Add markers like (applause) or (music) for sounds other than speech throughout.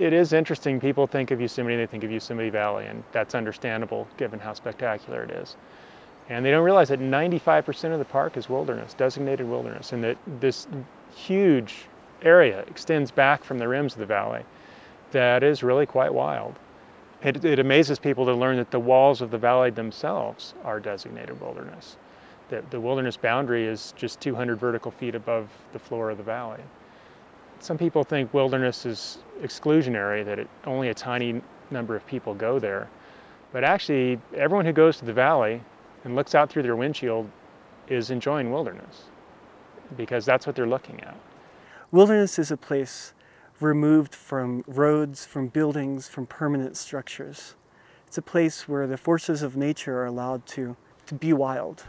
it is interesting. People think of Yosemite, they think of Yosemite Valley, and that's understandable given how spectacular it is. And they don't realize that 95% of the park is wilderness, designated wilderness, and that this huge area extends back from the rims of the valley that is really quite wild. It, it, amazes people to learn that the walls of the valley themselves are designated wilderness. That the wilderness boundary is just 200 vertical feet above the floor of the valley. Some people think wilderness is exclusionary, that it, only a tiny number of people go there. But actually, everyone who goes to the valley and looks out through their windshield is enjoying wilderness because that's what they're looking at. Wilderness is a place removed from roads, from buildings, from permanent structures. It's a place where the forces of nature are allowed to, to be wild.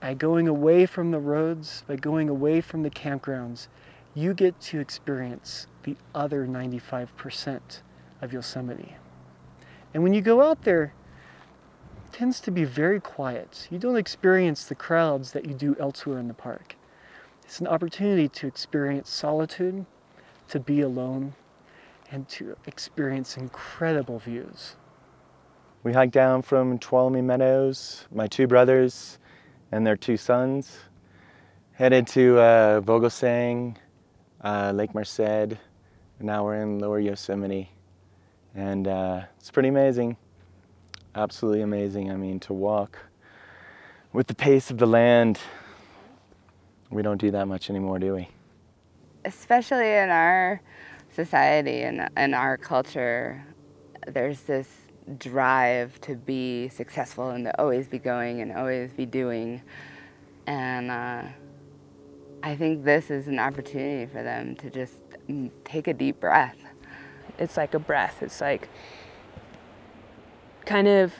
By going away from the roads, by going away from the campgrounds, you get to experience the other 95% of Yosemite. And when you go out there, it tends to be very quiet. You don't experience the crowds that you do elsewhere in the park. It's an opportunity to experience solitude, to be alone and to experience incredible views. We hiked down from Tuolumne Meadows, my two brothers and their two sons, headed to uh, Vogelsang, uh, Lake Merced, now we're in Lower Yosemite. And uh, it's pretty amazing, absolutely amazing. I mean, to walk with the pace of the land, we don't do that much anymore, do we? especially in our society and in our culture, there's this drive to be successful and to always be going and always be doing. And uh, I think this is an opportunity for them to just mm, take a deep breath. It's like a breath. It's like kind of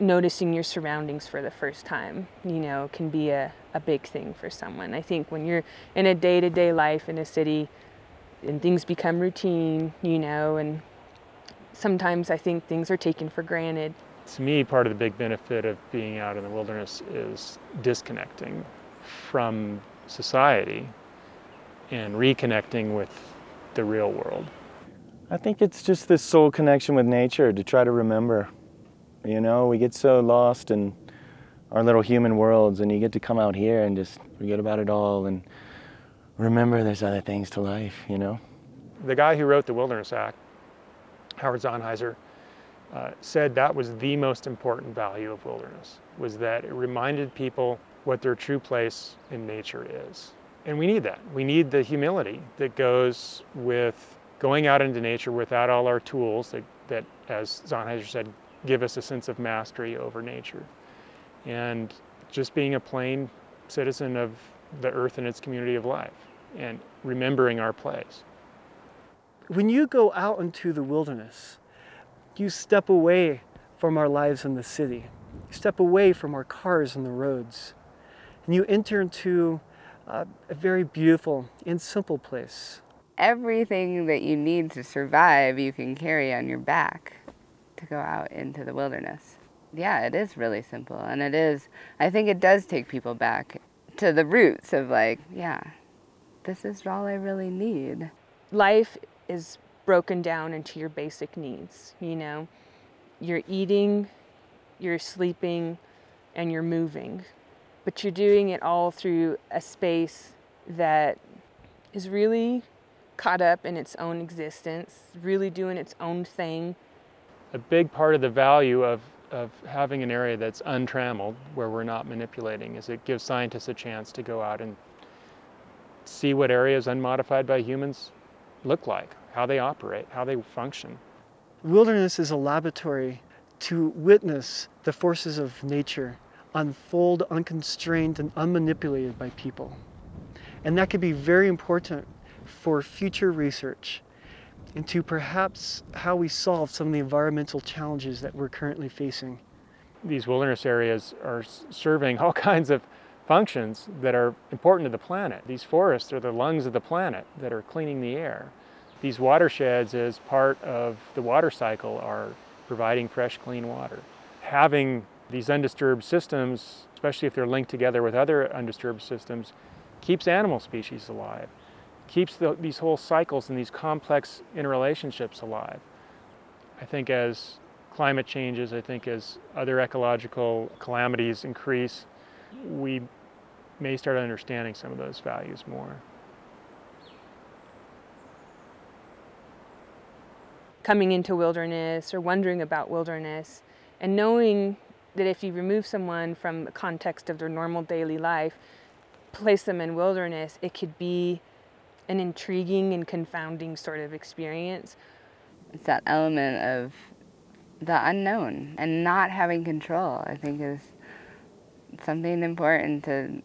noticing your surroundings for the first time, you know, can be a, a big thing for someone. I think when you're in a day to day life in a city and things become routine, you know, and sometimes I think things are taken for granted. To me, part of the big benefit of being out in the wilderness is disconnecting from society and reconnecting with the real world. I think it's just this soul connection with nature to try to remember you know, we get so lost in our little human worlds, and you get to come out here and just forget about it all and remember there's other things to life, you know? The guy who wrote the Wilderness Act, Howard Zahniser, uh, said that was the most important value of wilderness, was that it reminded people what their true place in nature is. And we need that. We need the humility that goes with going out into nature without all our tools that, that as Zahniser said, give us a sense of mastery over nature. And just being a plain citizen of the earth and its community of life and remembering our place. When you go out into the wilderness, you step away from our lives in the city. You step away from our cars and the roads. And you enter into uh, a very beautiful and simple place. Everything that you need to survive, you can carry on your back to go out into the wilderness. Yeah, it is really simple. And it is, I think it does take people back to the roots of like, yeah, this is all I really need. Life is broken down into your basic needs, you know? You're eating, you're sleeping, and you're moving. But you're doing it all through a space that is really caught up in its own existence, really doing its own thing a big part of the value of, of having an area that's untrammeled, where we're not manipulating, is it gives scientists a chance to go out and see what areas unmodified by humans look like, how they operate, how they function. Wilderness is a laboratory to witness the forces of nature unfold unconstrained and unmanipulated by people. And that could be very important for future research into perhaps how we solve some of the environmental challenges that we're currently facing. These wilderness areas are serving all (laughs) kinds of functions that are important to the planet. These forests are the lungs of the planet that are cleaning the air. These watersheds, as part of the water cycle, are providing fresh, clean water. Having these undisturbed systems, especially if they're linked together with other undisturbed systems, keeps animal species alive keeps the, these whole cycles and these complex interrelationships alive. I think as climate changes, I think as other ecological calamities increase, we may start understanding some of those values more. Coming into wilderness or wondering about wilderness and knowing that if you remove someone from the context of their normal daily life, place them in wilderness, it could be an intriguing and confounding sort of experience. It's that element of the unknown and not having control, I think is something important to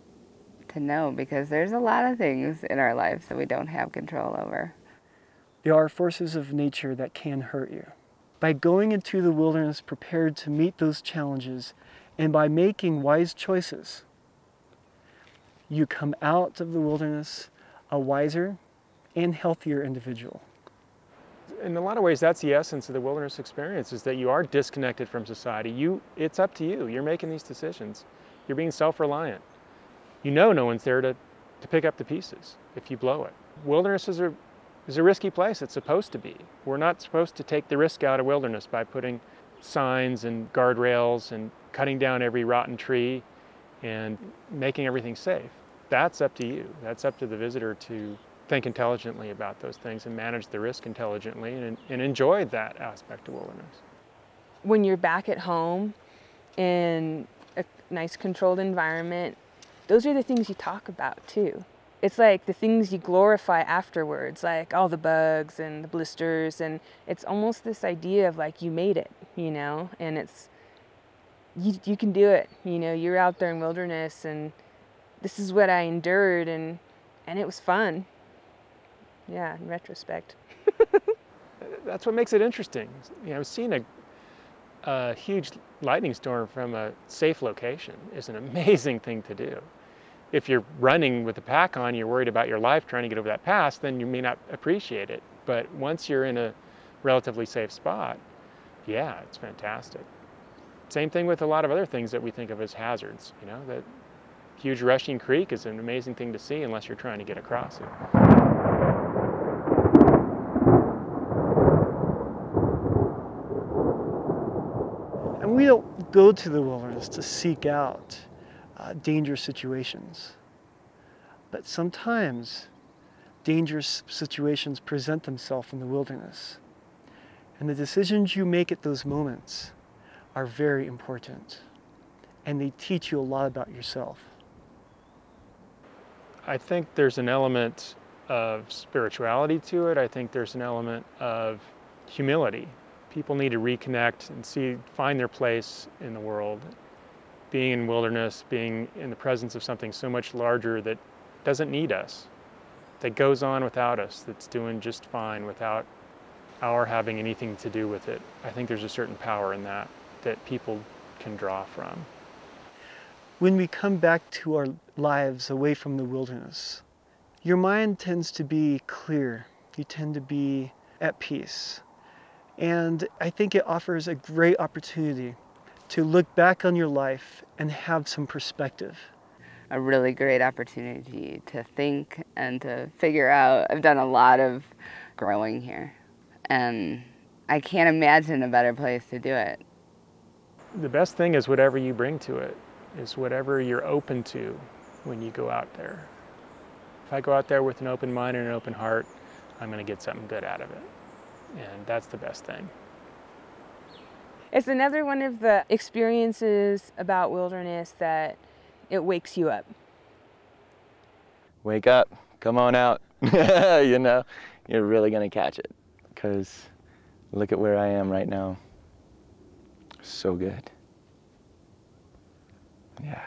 to know because there's a lot of things in our lives that we don't have control over. There are forces of nature that can hurt you. By going into the wilderness prepared to meet those challenges and by making wise choices, you come out of the wilderness a wiser and healthier individual. In a lot of ways, that's the essence of the wilderness experience: is that you are disconnected from society. You, it's up to you. You're making these decisions. You're being self-reliant. You know, no one's there to, to pick up the pieces if you blow it. Wilderness is a is a risky place. It's supposed to be. We're not supposed to take the risk out of wilderness by putting signs and guardrails and cutting down every rotten tree and making everything safe. That's up to you. That's up to the visitor to think intelligently about those things and manage the risk intelligently and, and enjoy that aspect of wilderness. When you're back at home in a nice controlled environment, those are the things you talk about too. It's like the things you glorify afterwards, like all the bugs and the blisters, and it's almost this idea of like you made it, you know, and it's you, you can do it, you know, you're out there in wilderness and this is what I endured and and it was fun. Yeah, in retrospect. (laughs) That's what makes it interesting. You know, seeing a, a huge lightning storm from a safe location is an amazing thing to do. If you're running with the pack on, you're worried about your life trying to get over that pass, then you may not appreciate it. But once you're in a relatively safe spot, yeah, it's fantastic. Same thing with a lot of other things that we think of as hazards. You know, that huge rushing creek is an amazing thing to see unless you're trying to get across it. And we don't go to the wilderness to seek out uh, dangerous situations. But sometimes dangerous situations present themselves in the wilderness. And the decisions you make at those moments are very important. And they teach you a lot about yourself. I think there's an element of spirituality to it. I think there's an element of humility. People need to reconnect and see, find their place in the world. Being in wilderness, being in the presence of something so much larger that doesn't need us, that goes on without us, that's doing just fine without our having anything to do with it. I think there's a certain power in that that people can draw from. When we come back to our lives away from the wilderness, your mind tends to be clear. You tend to be at peace. And I think it offers a great opportunity to look back on your life and have some perspective. A really great opportunity to think and to figure out. I've done a lot of growing here, and I can't imagine a better place to do it. The best thing is whatever you bring to it, is whatever you're open to when you go out there. If I go out there with an open mind and an open heart, I'm going to get something good out of it. And that's the best thing. It's another one of the experiences about wilderness that it wakes you up. Wake up, come on out. (laughs) you know, you're really going to catch it. Because look at where I am right now. So good. Yeah.